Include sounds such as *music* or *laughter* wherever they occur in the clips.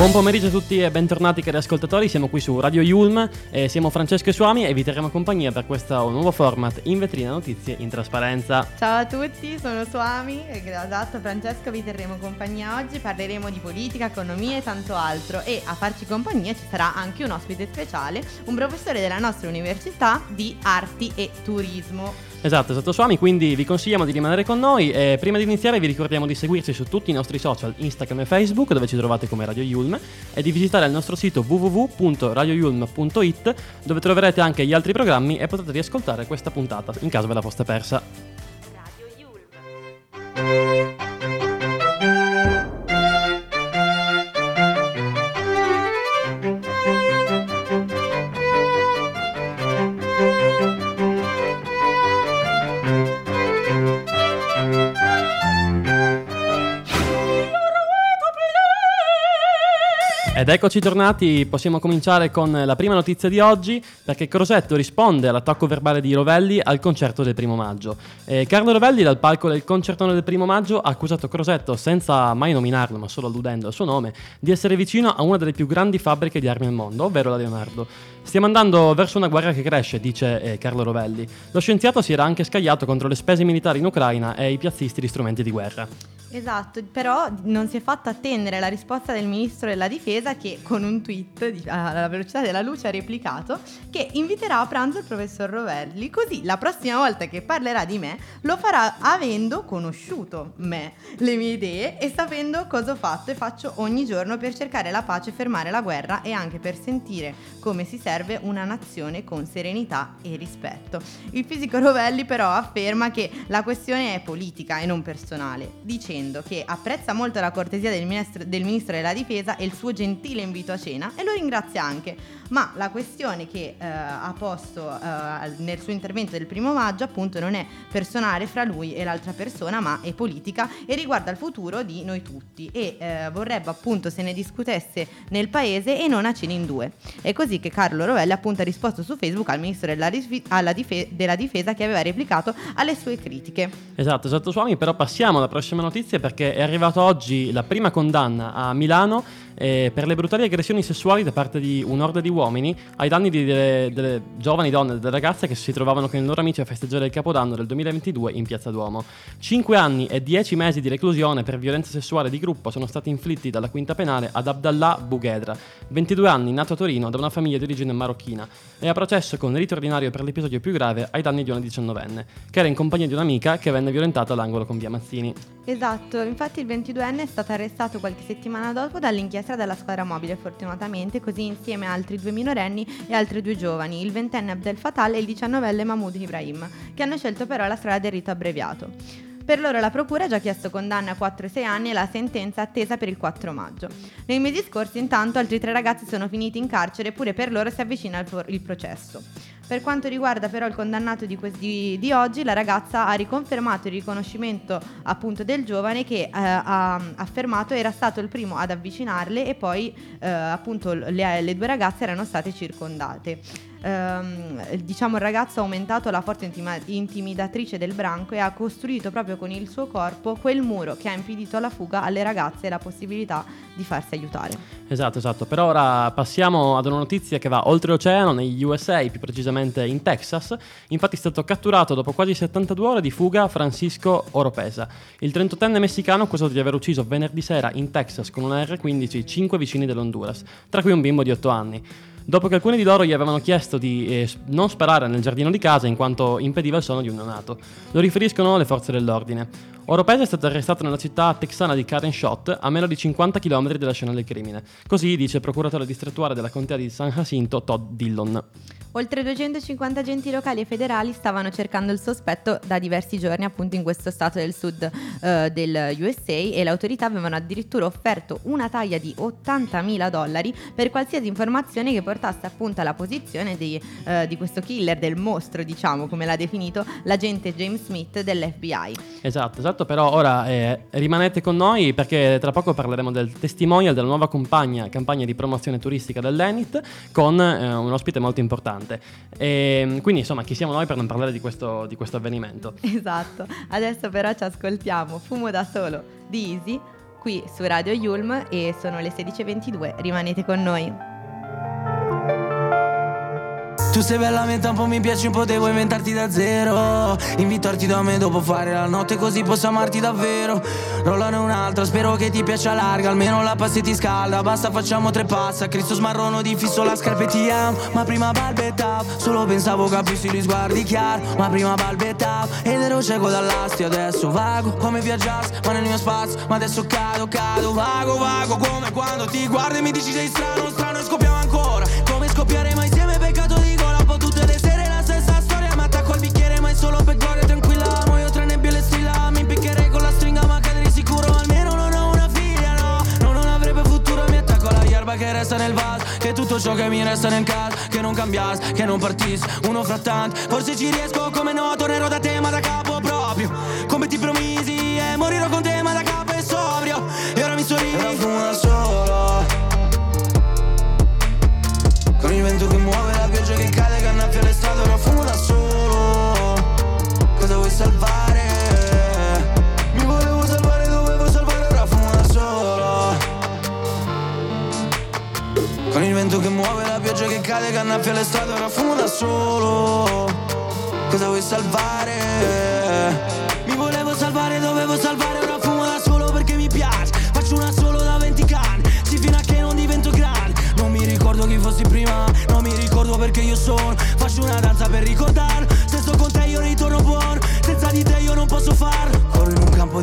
Buon pomeriggio a tutti e bentornati cari ascoltatori, siamo qui su Radio Yulm, eh, siamo Francesco e Suami e vi terremo compagnia per questo nuovo format in vetrina notizie in trasparenza. Ciao a tutti, sono Suami e esatto Francesco vi terremo compagnia oggi, parleremo di politica, economia e tanto altro e a farci compagnia ci sarà anche un ospite speciale, un professore della nostra università di arti e turismo. Esatto, esatto Suami, quindi vi consigliamo di rimanere con noi e prima di iniziare vi ricordiamo di seguirci su tutti i nostri social, Instagram e Facebook, dove ci trovate come Radio Yulm, e di visitare il nostro sito www.radioyulm.it, dove troverete anche gli altri programmi e potrete riascoltare questa puntata, in caso ve la foste persa. Radio Yulm. Eccoci tornati, possiamo cominciare con la prima notizia di oggi, perché Crosetto risponde all'attacco verbale di Rovelli al concerto del primo maggio. Eh, Carlo Rovelli dal palco del concertone del primo maggio ha accusato Crosetto, senza mai nominarlo, ma solo alludendo al suo nome, di essere vicino a una delle più grandi fabbriche di armi al mondo, ovvero la Leonardo. Stiamo andando verso una guerra che cresce, dice eh, Carlo Rovelli. Lo scienziato si era anche scagliato contro le spese militari in Ucraina e i piazzisti di strumenti di guerra. Esatto, però non si è fatta attendere la risposta del ministro della difesa che con un tweet alla velocità della luce ha replicato che inviterà a pranzo il professor Rovelli, così la prossima volta che parlerà di me lo farà avendo conosciuto me, le mie idee e sapendo cosa ho fatto e faccio ogni giorno per cercare la pace, fermare la guerra e anche per sentire come si serve una nazione con serenità e rispetto. Il fisico Rovelli però afferma che la questione è politica e non personale, dicendo dicendo che apprezza molto la cortesia del ministro, del ministro, della difesa e il suo gentile invito a cena e lo ringrazia anche, ma la questione che eh, ha posto eh, nel suo intervento del primo maggio appunto non è personale fra lui e l'altra persona, ma è politica e riguarda il futuro di noi tutti e eh, vorrebbe appunto se ne discutesse nel paese e non a cena in due. È così che Carlo Rovelli appunto ha risposto su Facebook al ministro della, dife- della difesa che aveva replicato alle sue critiche. Esatto, esatto Suami, però passiamo alla prossima notizia perché è arrivata oggi la prima condanna a Milano eh, per le brutali aggressioni sessuali da parte di un'orda di uomini ai danni di delle, delle giovani donne e delle ragazze che si trovavano con i loro amici a festeggiare il Capodanno del 2022 in Piazza Duomo. Cinque anni e dieci mesi di reclusione per violenza sessuale di gruppo sono stati inflitti dalla quinta penale ad Abdallah Bughedra, 22 anni, nato a Torino da una famiglia di origine marocchina, e a processo con rito ordinario per l'episodio più grave ai danni di una diciannovenne, che era in compagnia di un'amica che venne violentata all'angolo con via Mazzini. Esatto, infatti il 22enne è stato arrestato qualche settimana dopo dall'inchiesta dalla squadra mobile fortunatamente, così insieme a altri due minorenni e altri due giovani, il ventenne Abdel Fatal e il diciannovenne Mahmoud Ibrahim, che hanno scelto però la strada del rito abbreviato. Per loro la procura ha già chiesto condanna a 4 e 6 anni e la sentenza attesa per il 4 maggio. Nei mesi scorsi intanto altri tre ragazzi sono finiti in carcere e pure per loro si avvicina il processo. Per quanto riguarda però il condannato di, di, di, oggi, la ragazza ha riconfermato il riconoscimento appunto del giovane che eh, ha affermato era stato il primo ad avvicinarle e poi eh, appunto le, le due ragazze erano state circondate ehm, diciamo il ragazzo ha aumentato la forza intima- intimidatrice del branco e ha costruito proprio con il suo corpo quel muro che ha impedito alla fuga alle ragazze la possibilità di farsi aiutare. Esatto, esatto. Per ora passiamo ad una notizia che va oltreoceano, negli USA, più precisamente in Texas. Infatti è stato catturato dopo quasi 72 ore di fuga Francisco Oropesa. Il 38enne messicano accusato di aver ucciso venerdì sera in Texas con una R15 cinque vicini dell'Honduras, tra cui un bimbo di 8 anni dopo che alcuni di loro gli avevano chiesto di eh, non sparare nel giardino di casa in quanto impediva il sonno di un neonato. Lo riferiscono le forze dell'ordine. Oropesa è stato arrestato nella città texana di Karen Shot, a meno di 50 km dalla scena del crimine. Così dice il procuratore distrettuale della contea di San Jacinto, Todd Dillon. Oltre 250 agenti locali e federali stavano cercando il sospetto da diversi giorni appunto in questo stato del sud uh, del USA e le autorità avevano addirittura offerto una taglia di 80.000 dollari per qualsiasi informazione che portasse appunto alla posizione di, uh, di questo killer, del mostro diciamo come l'ha definito l'agente James Smith dell'FBI. Esatto, esatto Esatto, però ora eh, rimanete con noi perché tra poco parleremo del testimonial della nuova compagna, campagna di promozione turistica dell'Enit con eh, un ospite molto importante. E, quindi insomma chi siamo noi per non parlare di questo, di questo avvenimento? *laughs* Esatto, adesso però ci ascoltiamo Fumo da solo di Easy qui su Radio Yulm e sono le 16.22, rimanete con noi. Tu sei bella mente, un po' mi piaci, un po' devo inventarti da zero. Invitarti da me dopo fare la notte così posso amarti davvero. Rollane un'altra, spero che ti piaccia larga Almeno la passi ti scalda, basta facciamo tre passi A Cristo smarrono di fisso la scarpa e ti amo Ma prima balbettavo, solo pensavo capissi gli sguardi chiari. Ma prima balbettavo, ed ero cieco dall'astio Adesso vago, come viaggiassi, ma nel mio spazio Ma adesso cado, cado, vago, vago Come quando ti guardi e mi dici sei strano, strano E scoppiamo ancora, come scoppiare insieme per gloria tranquilla Muoio tra nebbie e le strilla Mi impiccherei con la stringa ma cadere sicuro. Almeno non ho una figlia, no. No, non avrebbe futuro Mi attacco alla yerba che resta nel vaso Che tutto ciò che mi resta nel caso Che non cambias, che non partis Uno fra tanti Forse ci riesco come no Tornerò da te ma da capo proprio. Come ti promisi E morirò con annaffia le strade, ora fumo da solo Cosa vuoi salvare? Mi volevo salvare, dovevo salvare,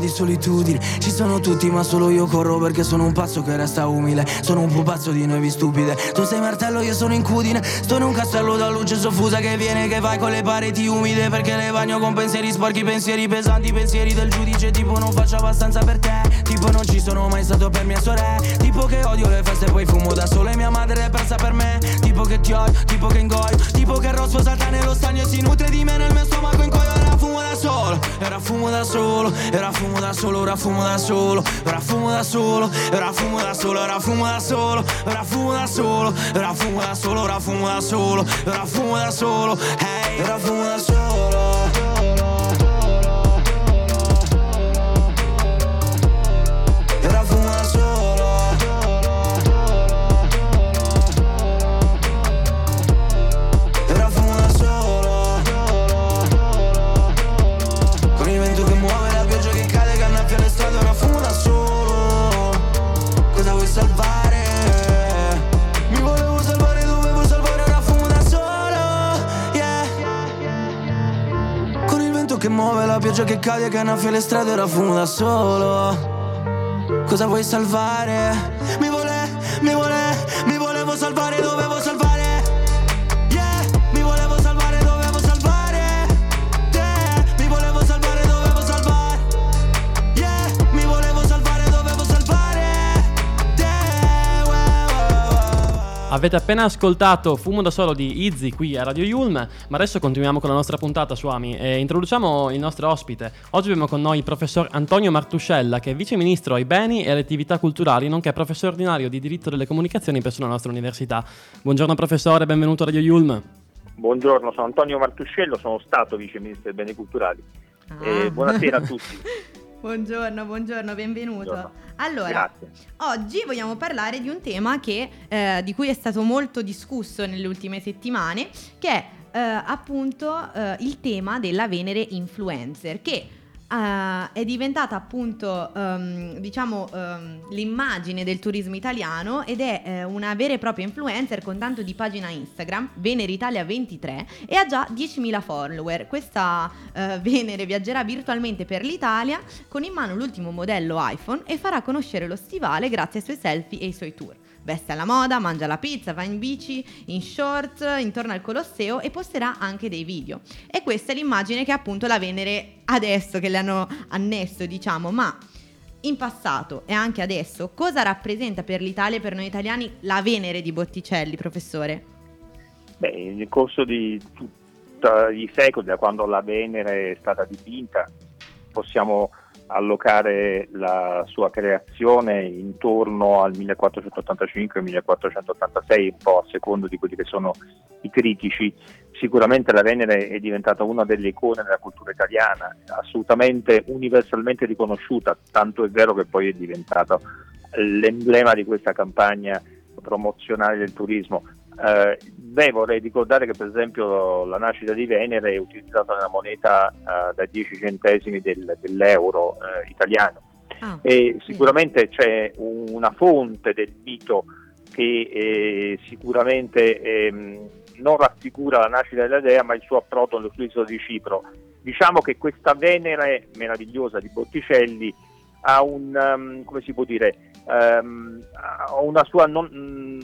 di solitudine. Ci sono tutti ma solo io corro perché sono un pazzo che resta umile. Sono un pupazzo di noi stupide. Tu sei martello io sono incudine. Sto in un castello da luce soffusa che viene che vai con le pareti umide. Perché le bagno con pensieri sporchi, pensieri pesanti Pensieri del giudice. Tipo non faccio abbastanza per te. Tipo non ci sono mai stato per mia sorella. Tipo che odio le feste poi fumo da solo e mia madre è persa per me. Tipo che ti odio, tipo che ingoio. Tipo che il rosso salta nello stagno e si nutre di me nel mio stomaco era fumo da solo Era fumo da solo, ora fumo da solo Ora fumo da solo, era fumo da solo Ora fumo da solo, ora fumo da solo Ora fumo da solo, ora fumo da solo Ora fumo da solo, Ora fumo da solo pioggia che cade che annaffia le strade ora fumo da solo Cosa vuoi salvare? Mi vuole, mi vuole, mi volevo salvare, salvare Avete appena ascoltato Fumo da solo di Izzy qui a Radio Yulm, ma adesso continuiamo con la nostra puntata su Ami e introduciamo il nostro ospite. Oggi abbiamo con noi il professor Antonio Martuscella, che è vice ministro ai beni e alle attività culturali, nonché professore ordinario di diritto delle comunicazioni presso la nostra università. Buongiorno professore, benvenuto a Radio Yulm. Buongiorno, sono Antonio Martuscello, sono stato vice ministro dei beni culturali. Ah. buonasera a *laughs* tutti. Buongiorno, buongiorno, benvenuto. Buongiorno. Allora, Grazie. oggi vogliamo parlare di un tema che, eh, di cui è stato molto discusso nelle ultime settimane, che è eh, appunto eh, il tema della Venere influencer, che Uh, è diventata appunto um, diciamo um, l'immagine del turismo italiano ed è uh, una vera e propria influencer con tanto di pagina Instagram, Venere Italia 23 e ha già 10.000 follower. Questa uh, Venere viaggerà virtualmente per l'Italia con in mano l'ultimo modello iPhone e farà conoscere lo stivale grazie ai suoi selfie e ai suoi tour veste alla moda, mangia la pizza, va in bici, in short, intorno al Colosseo e posterà anche dei video. E questa è l'immagine che appunto la Venere adesso che le hanno annesso, diciamo, ma in passato e anche adesso cosa rappresenta per l'Italia e per noi italiani la Venere di Botticelli, professore? Beh, nel corso di tutti i secoli, da quando la Venere è stata dipinta, possiamo allocare la sua creazione intorno al 1485-1486, un po' a secondo di quelli che sono i critici. Sicuramente la Venere è diventata una delle icone della cultura italiana, assolutamente universalmente riconosciuta, tanto è vero che poi è diventata l'emblema di questa campagna promozionale del turismo. Eh, beh, vorrei ricordare che per esempio la nascita di Venere è utilizzata nella moneta eh, da 10 centesimi del, dell'euro eh, italiano ah, e sicuramente c'è una fonte del mito che eh, sicuramente ehm, non raffigura la nascita della dea ma il suo approdo sull'isola di Cipro. Diciamo che questa Venere meravigliosa di Botticelli ha un, um, come si può dire, um, ha una sua non,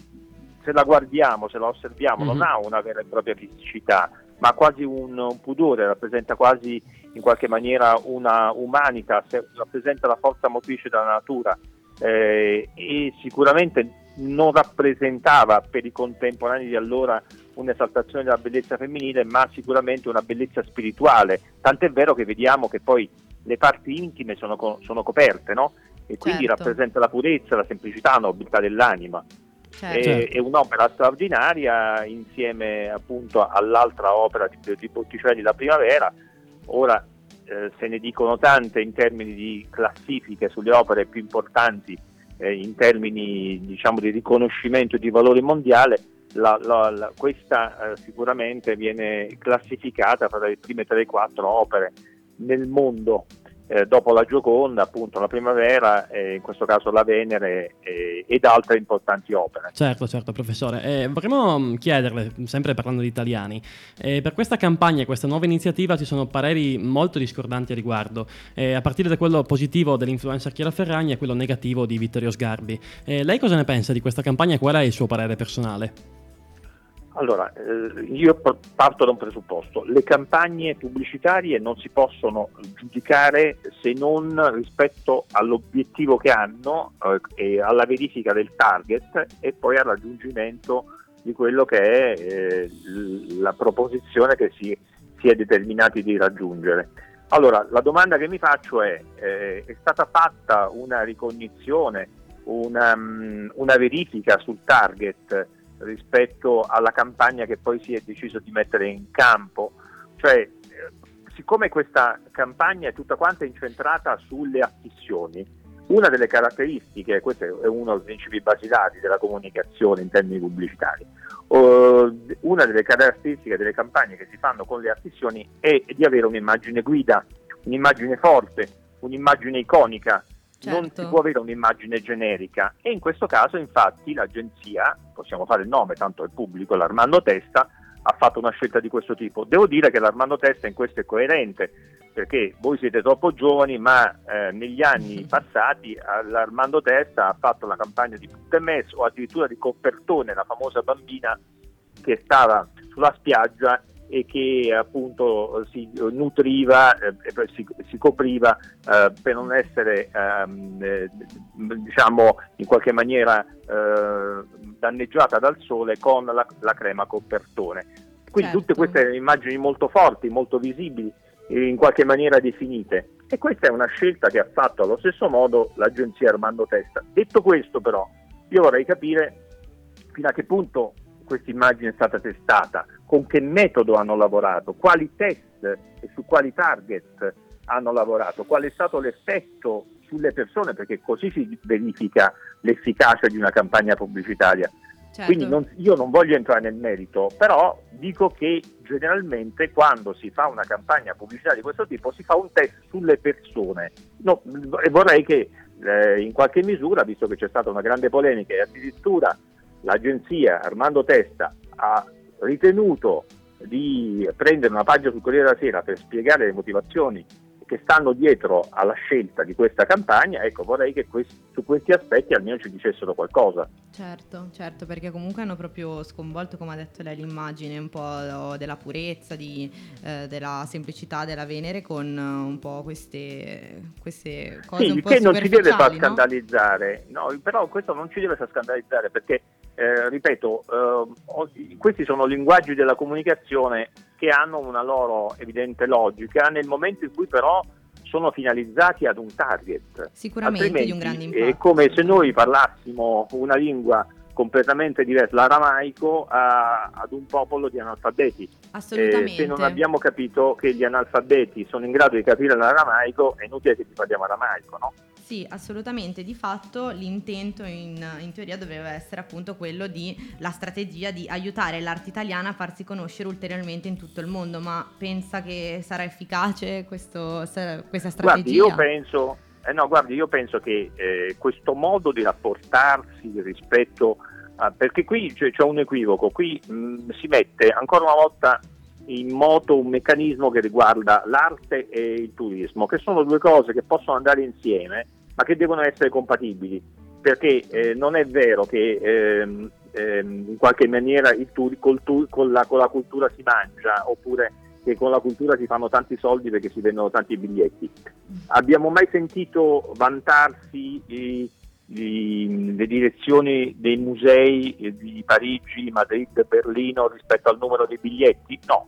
se la guardiamo, se la osserviamo, mm-hmm. non mhm. ha una vera e propria fisicità, ma quasi un, un, pudore, rappresenta quasi in qualche maniera una umanità, rappresenta la forza motrice della natura eh, e sicuramente non rappresentava per i contemporanei di allora un'esaltazione della bellezza femminile, ma sicuramente una bellezza spirituale. Tant'è vero che vediamo che poi le parti intime sono, sono coperte, no? E quindi certo. rappresenta la purezza, la semplicità, la nobiltà dell'anima. Certo. È, un'opera straordinaria insieme appunto all'altra opera di, di Botticelli La Primavera. Ora eh, se ne dicono tante in termini di classifiche sulle opere più importanti, eh, in termini diciamo, di riconoscimento di valore mondiale. La, la, la, questa eh, sicuramente viene classificata tra le prime 3-4 opere nel mondo eh, dopo la Gioconda, appunto la Primavera, eh, in questo caso la Venere eh, ed altre importanti opere. Certo, certo, professore. Eh, vorremmo mm, chiederle, sempre parlando di italiani, eh, per questa campagna questa nuova iniziativa ci sono pareri molto discordanti a riguardo, eh, a partire da quello positivo dell'influencer Chiara Ferragni e quello negativo di Vittorio Sgarbi. lei cosa ne pensa di questa campagna e qual è il suo parere personale? Allora, eh, io parto da un presupposto, le campagne pubblicitarie non si possono giudicare se non rispetto all'obiettivo che hanno eh, alla verifica del target e poi al raggiungimento di quello che è eh, la proposizione che si, si, è determinati di raggiungere. Allora, la domanda che mi faccio è, eh, è stata fatta una ricognizione, una, um, una verifica sul target? Rispetto alla campagna che poi si è deciso di mettere in campo. Cioè, siccome questa campagna è tutta quanta incentrata sulle affissioni, una delle caratteristiche, questo è uno dei principi basilari della comunicazione in termini pubblicitari, una delle caratteristiche delle campagne che si fanno con le affissioni è di avere un'immagine guida, un'immagine forte, un'immagine iconica, Certo. non si può avere un'immagine generica e in questo caso infatti l'agenzia, possiamo fare il nome, tanto è pubblico, l'Armando Testa, ha fatto una scelta di questo tipo. Devo dire che l'Armando Testa in questo è coerente, perché voi siete troppo giovani, ma eh, negli anni *laughs* passati l'Armando Testa ha fatto la campagna di Puttemes o addirittura di Coppertone, la famosa bambina che stava sulla spiaggia e che appunto si nutriva, eh, si, si, copriva eh, per non essere ehm, eh, diciamo in qualche maniera eh, danneggiata dal sole con la, la crema copertone. Quindi certo. tutte queste immagini molto forti, molto visibili, in qualche maniera definite. E questa è una scelta che ha fatto allo stesso modo l'agenzia Armando Testa. Detto questo però, io vorrei capire fino a che punto questa immagine è stata testata, con che metodo hanno lavorato, quali test e su quali target hanno lavorato, qual è stato l'effetto sulle persone, perché così si verifica l'efficacia di una campagna pubblicitaria. Certo. Quindi non, io non voglio entrare nel merito, però dico che generalmente quando si fa una campagna pubblicitaria di questo tipo si fa un test sulle persone no, e vorrei che eh, in qualche misura, visto che c'è stata una grande polemica e addirittura l'agenzia Armando Testa ha ritenuto di prendere una pagina sul Corriere della Sera per spiegare le motivazioni che stanno dietro alla scelta di questa campagna, ecco vorrei che questi, su questi aspetti almeno ci dicessero qualcosa. Certo, certo, perché comunque hanno proprio sconvolto, come ha detto lei, l'immagine un po' della purezza, di, eh, della semplicità della Venere con un po' queste, queste cose sì, un po' che non ci deve far scandalizzare, no, però questo non ci deve far scandalizzare perché eh, ripeto, eh, questi sono linguaggi della comunicazione che hanno una loro evidente logica, nel momento in cui però sono finalizzati ad un target. Sicuramente Altrimenti di un grande impatto. È come se noi parlassimo una lingua completamente diversa, l'aramaico, a- ad un popolo di analfabeti. Assolutamente. Eh, se non abbiamo capito che gli analfabeti sono in grado di capire l'aramaico, è inutile che ti parliamo aramaico, no? Sì, assolutamente. Di fatto l'intento in, in teoria doveva essere appunto quello di la strategia di aiutare l'arte italiana a farsi conoscere ulteriormente in tutto il mondo, ma pensa che sarà efficace questo- questa strategia? Guardi, io penso, eh no, guardi, io penso che eh, questo modo di rapportarsi rispetto a, perché qui c'è, c'è un equivoco, qui mh, si mette ancora una volta in moto un meccanismo che riguarda l'arte e il turismo, che sono due cose che possono andare insieme, ma che devono essere compatibili, perché eh, non è vero che ehm, ehm, in qualche maniera il turi- col tu- con, la, con la cultura si mangia, oppure che con la cultura si fanno tanti soldi perché si vendono tanti biglietti. Abbiamo mai sentito vantarsi i- le direzioni dei musei di Parigi, Madrid, Berlino rispetto al numero dei biglietti? No.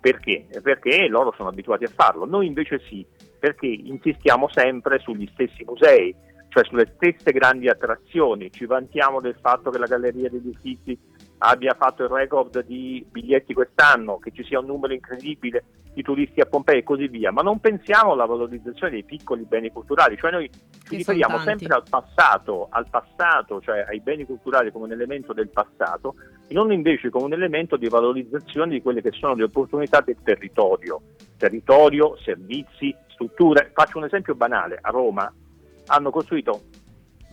Perché? Perché loro sono abituati a farlo. Noi invece sì, perché insistiamo sempre sugli stessi musei, cioè sulle stesse grandi attrazioni. Ci vantiamo del fatto che la Galleria degli Uffizi abbia fatto il record di biglietti quest'anno, che ci sia un numero incredibile di turisti a Pompei e così via, ma non pensiamo alla valorizzazione dei piccoli beni culturali, cioè noi ci riferiamo sempre al passato, al passato, cioè ai beni culturali come un elemento del passato, e non invece come un elemento di valorizzazione di quelle che sono le opportunità del territorio, territorio, servizi, strutture. Faccio un esempio banale, a Roma hanno costruito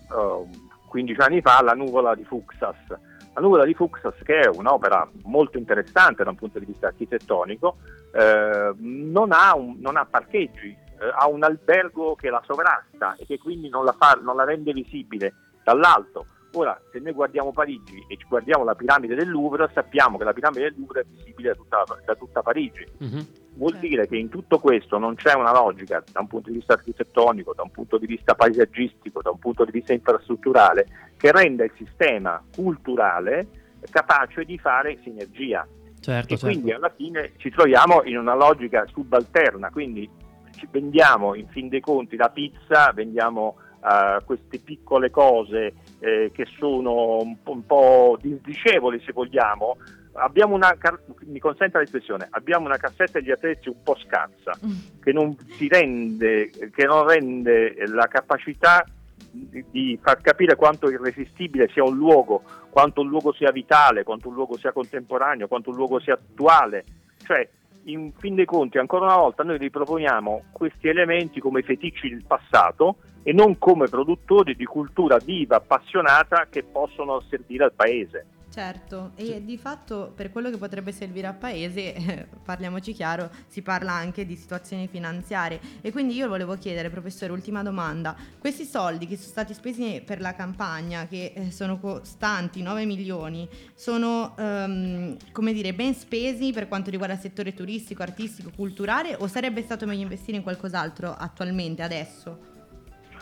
eh, 15 anni fa la nuvola di Fuxas. La nuvola di Fuxas, che è un'opera molto interessante da un punto di vista architettonico, eh, non, ha un- non ha parcheggi, eh, ha un albergo che la sovrasta e che quindi non la, fa- non la rende visibile dall'alto. Ora, se noi guardiamo Parigi e ci guardiamo la piramide del Louvre, sappiamo che la piramide del Louvre è visibile da tutta, da tutta Parigi. Mhm. Vuol Certo. dire che in tutto questo non c'è una logica da un punto di vista architettonico, da un punto di vista paesaggistico, da un punto di vista infrastrutturale, che renda il sistema culturale capace di fare sinergia. Certo, e certo. quindi alla fine ci troviamo in una logica subalterna, quindi ci vendiamo in fin dei conti la pizza, vendiamo eh, queste piccole cose eh, che sono un po', un po' disdicevoli se vogliamo. Abbiamo una, car- mi consenta l'espressione, abbiamo una cassetta di attrezzi un po' scarsa Mm. che non si rende, che non rende la capacità di far capire quanto irresistibile sia un luogo, quanto un luogo sia vitale, quanto un luogo sia contemporaneo, quanto un luogo sia attuale. Cioè, in fin dei conti, ancora una volta, noi riproponiamo questi elementi come feticci del passato e non come produttori di cultura viva, appassionata che possono servire al paese. Certo, e di fatto per quello che potrebbe servire al paese, eh, *laughs* parliamoci chiaro, si parla anche di situazioni finanziarie. E quindi io volevo chiedere, professore, ultima domanda, questi soldi che sono stati spesi per la campagna, che eh, sono costanti 9 milioni, sono ehm, come dire ben spesi per quanto riguarda il settore turistico, artistico, culturale o sarebbe stato meglio investire in qualcos'altro attualmente, adesso?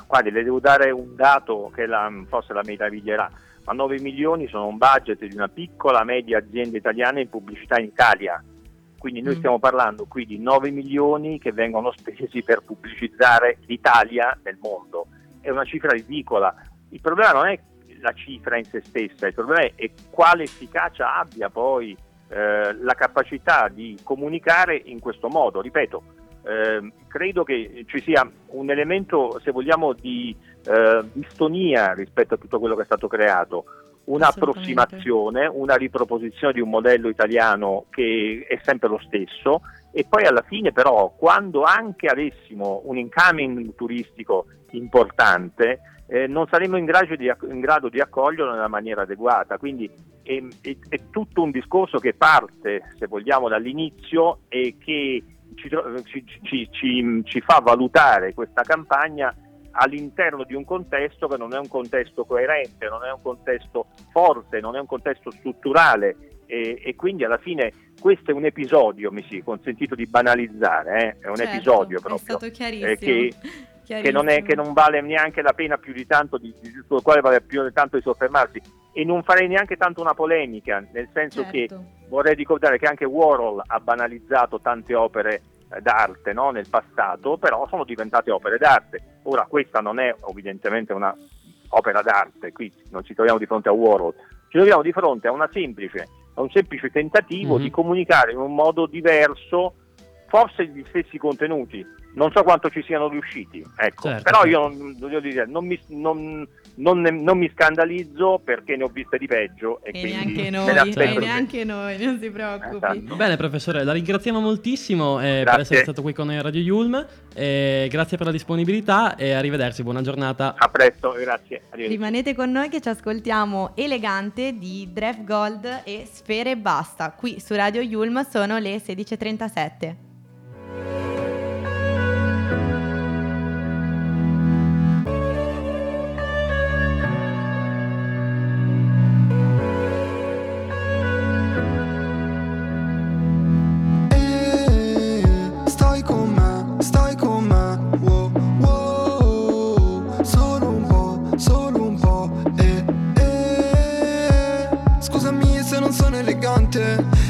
Guardi, le devo dare un dato che la, forse la meraviglierà, ma 9 milioni sono un budget di una piccola media azienda italiana in pubblicità in Italia. Quindi noi Mm. stiamo parlando qui di 9 milioni che vengono spesi per pubblicizzare l'Italia nel mondo. È una cifra ridicola. Il problema non è la cifra in se stessa, il problema è quale efficacia abbia poi eh, la capacità di comunicare in questo modo. Ripeto, eh, credo che ci sia un elemento, se vogliamo, di eh, distonia rispetto a tutto quello che è stato creato, un'approssimazione, una riproposizione di un modello italiano che è sempre lo stesso. E poi alla fine però quando anche avessimo un incoming turistico importante eh, non saremmo in grado, di, in grado di accoglierlo nella maniera adeguata. Quindi è, è- è tutto un discorso che parte, se vogliamo, dall'inizio e che ci- ci- ci- ci fa valutare questa campagna all'interno di un contesto che non è un contesto coerente, non è un contesto forte, non è un contesto strutturale e, e quindi alla fine questo è un episodio, mi si è consentito di banalizzare, eh, è un Certo, episodio È proprio stato chiarissimo. eh, che, che non, è, che non vale neanche la pena più di tanto, di, di- sul quale vale più di tanto di soffermarsi e non farei neanche tanto una polemica, nel senso che Certo. vorrei ricordare che anche Warhol ha banalizzato tante opere d'arte no? nel passato, però sono diventate opere d'arte. Ora questa non è evidentemente una opera d'arte, qui non ci troviamo di fronte a Warhol, ci troviamo di fronte a, una semplice, a un semplice tentativo Mhm. di comunicare in un modo diverso forse gli stessi contenuti. Non so quanto ci siano riusciti, ecco. Certo, però certo. io non, voglio dire, non mi, non- non ne- non mi scandalizzo perché ne ho viste di peggio e, E quindi neanche noi, e di- neanche noi, non si preoccupi. Esatto. Bene professore, la ringraziamo moltissimo eh, per essere stato qui con Radio Yulm, eh, grazie per la disponibilità e arrivederci, buona giornata. A presto, grazie. Arrivederci. Rimanete con noi che ci ascoltiamo Elegante di Dref Gold e Sfere e Basta. Qui su Radio Yulm sono le 16.37.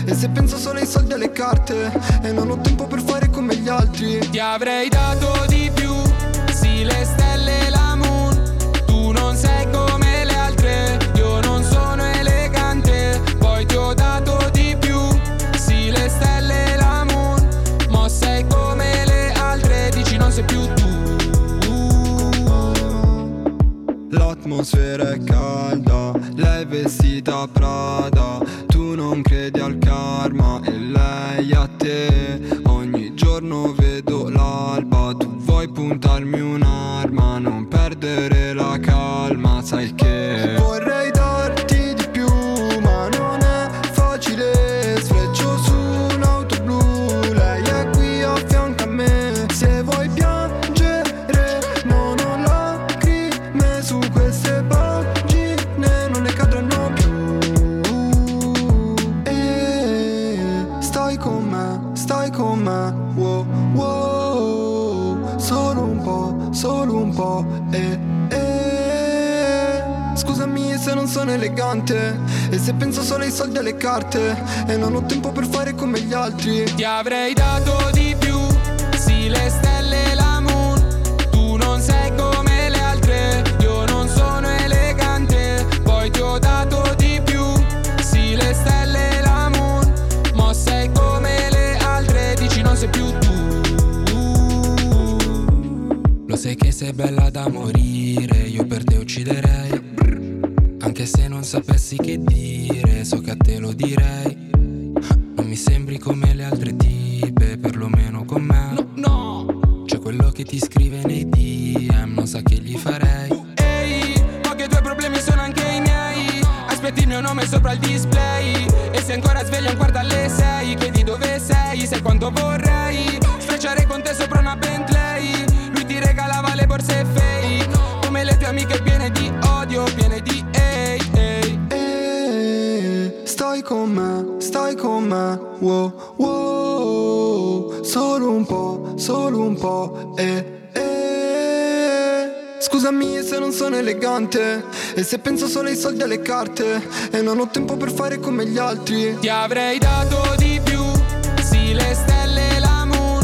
e se penso solo ai soldi e alle carte, e non ho tempo per fare come gli altri. Ti avrei dato di più, sì le stelle e la moon. Tu non sei come le altre, io non sono elegante. Poi ti ho dato di più, sì le stelle e la moon. Ma sei come le altre, dici non sei più tu. L'atmosfera è calda, lei è vestita Prada, tu non credi al karma e lei a te. Ogni giorno vedo l'alba, tu vuoi puntarmi un'arma, elegante. E se penso solo ai soldi e alle carte E non ho tempo per fare come gli altri. Ti avrei dato di più, sì le stelle e la moon. Tu non sei come le altre, io non sono elegante. Poi ti ho dato di più, sì le stelle e la moon. Ma sei come le altre, dici non sei più tu. Lo sai che sei bella da morire, io per te ucciderei Anche se non sapessi che dire, so che a te lo direi non mi sembri come le altre tipe, perlomeno con me. No, no. C'è quello che ti scrive nei DM, non sa che gli farei. Ehi, ma che i tuoi problemi sono anche i miei. Aspetti il mio nome sopra il display. E se ancora sveglio un quarto alle sei, chiedi dove sei, sai quanto vorrei. Sfrecciare con te sopra una Bentley. Me, wow, wow, solo un po', solo un po', e, e. Scusami se non sono elegante, e se penso solo ai soldi e alle carte, e non ho tempo per fare come gli altri. Ti avrei dato di più, sì le stelle e la moon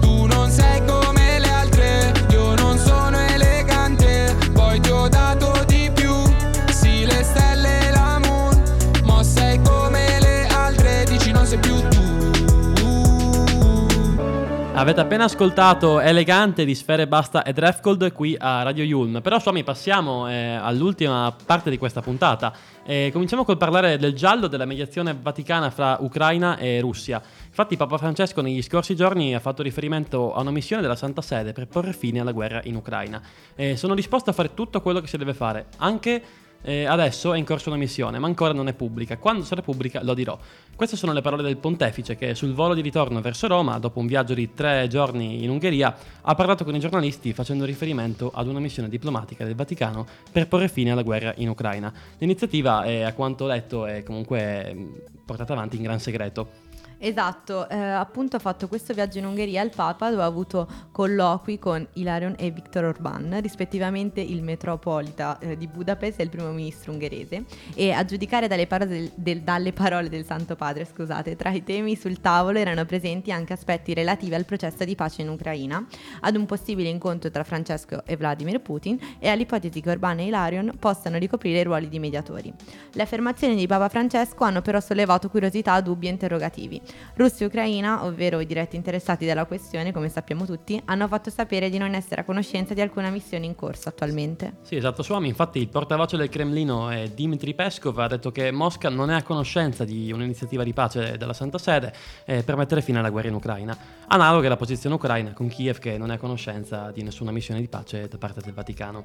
Tu non sei come le altre, io non sono elegante Poi ti ho dato Avete appena ascoltato Elegante di Sfere Basta e Drefcold qui a Radio Yulm. Però, Suami, passiamo eh, all'ultima parte di questa puntata. Eh, cominciamo col parlare del giallo della mediazione vaticana fra Ucraina e Russia. Infatti, Papa Francesco negli scorsi giorni ha fatto riferimento a una missione della Santa Sede per porre fine alla guerra in Ucraina. Eh, sono disposto a fare tutto quello che si deve fare, anche eh, adesso è in corso una missione, ma ancora non è pubblica. Quando sarà pubblica lo dirò. Queste sono le parole del pontefice che sul volo di ritorno verso Roma, dopo un viaggio di tre giorni in Ungheria, ha parlato con i giornalisti facendo riferimento ad una missione diplomatica del Vaticano per porre fine alla guerra in Ucraina. L'iniziativa, è, a quanto letto, è comunque mh, portata avanti in gran segreto. Esatto, eh, appunto ha fatto questo viaggio in Ungheria il Papa dove ha avuto colloqui con Ilarion e Viktor Orban, rispettivamente il metropolita eh, di Budapest e il primo ministro ungherese. E a giudicare dalle parole del, del, dalle parole del Santo Padre, scusate, tra i temi sul tavolo erano presenti anche aspetti relativi al processo di pace in Ucraina, ad un possibile incontro tra Francesco e Vladimir Putin e all'ipotesi che Orban e Ilarion possano ricoprire i ruoli di mediatori. Le affermazioni di Papa Francesco hanno però sollevato curiosità, dubbi e interrogativi. Russia e Ucraina, ovvero i diretti interessati dalla questione, come sappiamo tutti, hanno fatto sapere di non essere a conoscenza di alcuna missione in corso attualmente. Sì, esatto, Suami, infatti il portavoce del Cremlino è Dmitry Peskov ha detto che Mosca non è a conoscenza di un'iniziativa di pace della Santa Sede eh, per mettere fine alla guerra in Ucraina. Analoga è la posizione ucraina con Kiev che non è a conoscenza di nessuna missione di pace da parte del Vaticano.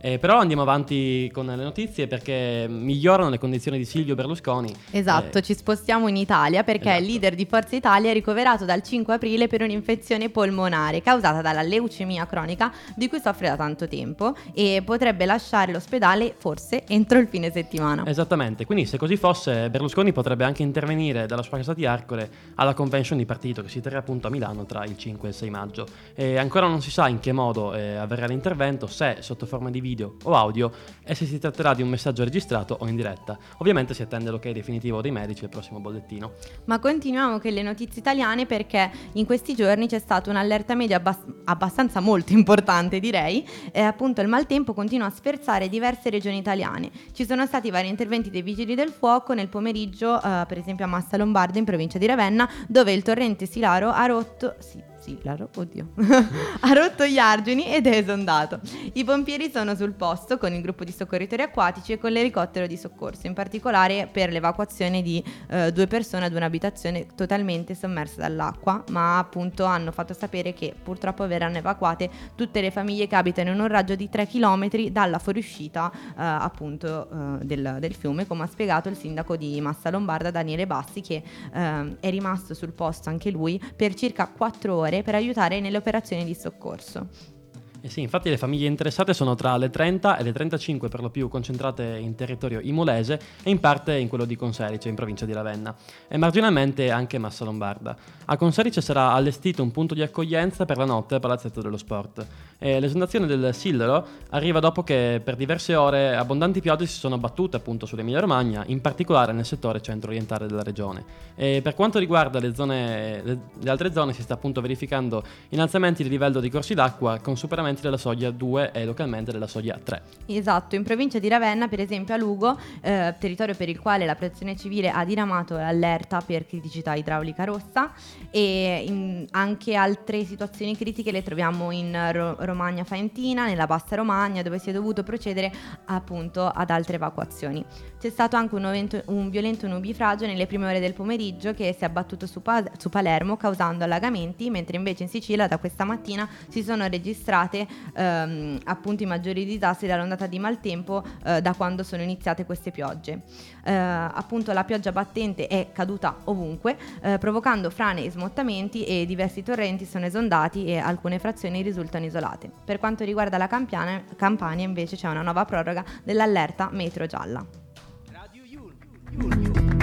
Eh, però andiamo avanti con le notizie perché migliorano le condizioni di Silvio Berlusconi. Esatto, Eh, ci spostiamo in Italia perché Esatto. il leader di Forza Italia è ricoverato dal 5 aprile per un'infezione polmonare causata dalla leucemia cronica di cui soffre da tanto tempo e potrebbe lasciare l'ospedale forse entro il fine settimana. Esattamente, quindi se così fosse Berlusconi potrebbe anche intervenire dalla sua casa di Arcole alla convention di partito che si terrà appunto a Milano tra il 5 e il 6 maggio. E ancora non si sa in che modo eh, avverrà l'intervento, se sotto forma di video o audio e se si tratterà di un messaggio registrato o in diretta. Ovviamente si attende l'ok definitivo dei medici al prossimo bollettino. Ma continuiamo con le notizie italiane perché in questi giorni c'è stata un'allerta media abbas- abbastanza molto importante direi e appunto il maltempo continua a sferzare diverse regioni italiane. Ci sono stati vari interventi dei vigili del fuoco nel pomeriggio eh, per esempio a Massa Lombarda in provincia di Ravenna dove il torrente Silaro ha rotto... Sì, Silaro, oddio, *laughs* ha rotto gli argini ed è esondato. I pompieri sono sul posto con il gruppo di soccorritori acquatici e con l'elicottero di soccorso, in particolare per l'evacuazione di eh, due persone ad un'abitazione totalmente sommersa dall'acqua, ma appunto hanno fatto sapere che purtroppo verranno evacuate tutte le famiglie che abitano in un raggio di 3 km dalla fuoriuscita eh, appunto eh, del, del fiume, come ha spiegato il sindaco di Massa Lombarda Daniele Bassi che eh, è rimasto sul posto anche lui per circa 4 ore per aiutare nelle operazioni di soccorso. Eh sì, infatti le famiglie interessate sono tra le 30 e le 35 per lo più concentrate in territorio imolese e in parte in quello di Conserice in provincia di Ravenna e marginalmente anche Massa Lombarda. A Conserice sarà allestito un punto di accoglienza per la notte al Palazzetto dello Sport e l'esondazione del Sillero arriva dopo che per diverse ore abbondanti piogge si sono battute appunto sull'Emilia Romagna, in particolare nel settore centro-orientale della regione. E per quanto riguarda le, zone, le, le altre zone si sta appunto verificando innalzamenti di livello di corsi d'acqua con superamenti della soglia 2 e localmente della soglia 3. Esatto, in provincia di Ravenna, per esempio a Lugo, eh, territorio per il quale la protezione civile ha diramato l'allerta per criticità idraulica rossa e anche altre situazioni critiche le troviamo in Ro- Romagna Faentina, nella Bassa Romagna, dove si è dovuto procedere appunto ad altre evacuazioni. C'è stato anche un, ovento- un violento nubifragio nelle prime ore del pomeriggio che si è abbattuto su, Pa- su Palermo causando allagamenti, mentre invece in Sicilia da questa mattina si sono registrate ehm, appunto i maggiori disastri dall'ondata di maltempo eh, da quando sono iniziate queste piogge. Eh, appunto la pioggia battente è caduta ovunque, eh, provocando frane e smottamenti e diversi torrenti sono esondati e alcune frazioni risultano isolate. Per quanto riguarda la Campania, Campania invece c'è una nuova proroga dell'allerta metro gialla. Your way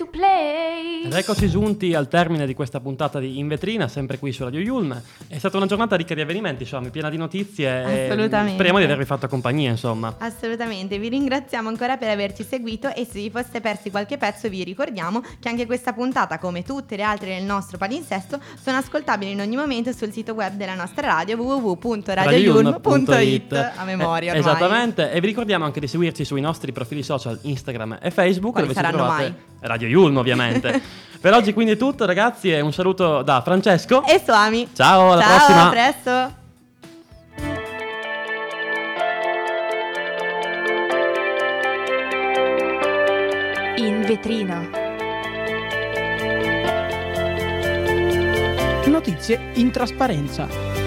to play. Ed eccoci giunti al termine di questa puntata di In Vetrina, sempre qui su Radio Yulm. È stata una giornata ricca di avvenimenti, insomma, piena di notizie. e Assolutamente. Speriamo di avervi fatto compagnia, insomma. Assolutamente, vi ringraziamo ancora per averci seguito e se vi foste persi qualche pezzo vi ricordiamo che anche questa puntata, come tutte le altre nel nostro palinsesto, sono ascoltabili in ogni momento sul sito web della nostra radio www.radioyulm.it a memoria Eh, ormai. Esattamente, e vi ricordiamo anche di seguirci sui nostri profili social Instagram e Facebook, Quali dove ci saranno trovate mai? Radio Yulm, ovviamente. *laughs* per oggi quindi è tutto, ragazzi, e un saluto da Francesco. E Suami. Ciao, alla Ciao, prossima. a presto. In vetrina. Notizie in trasparenza.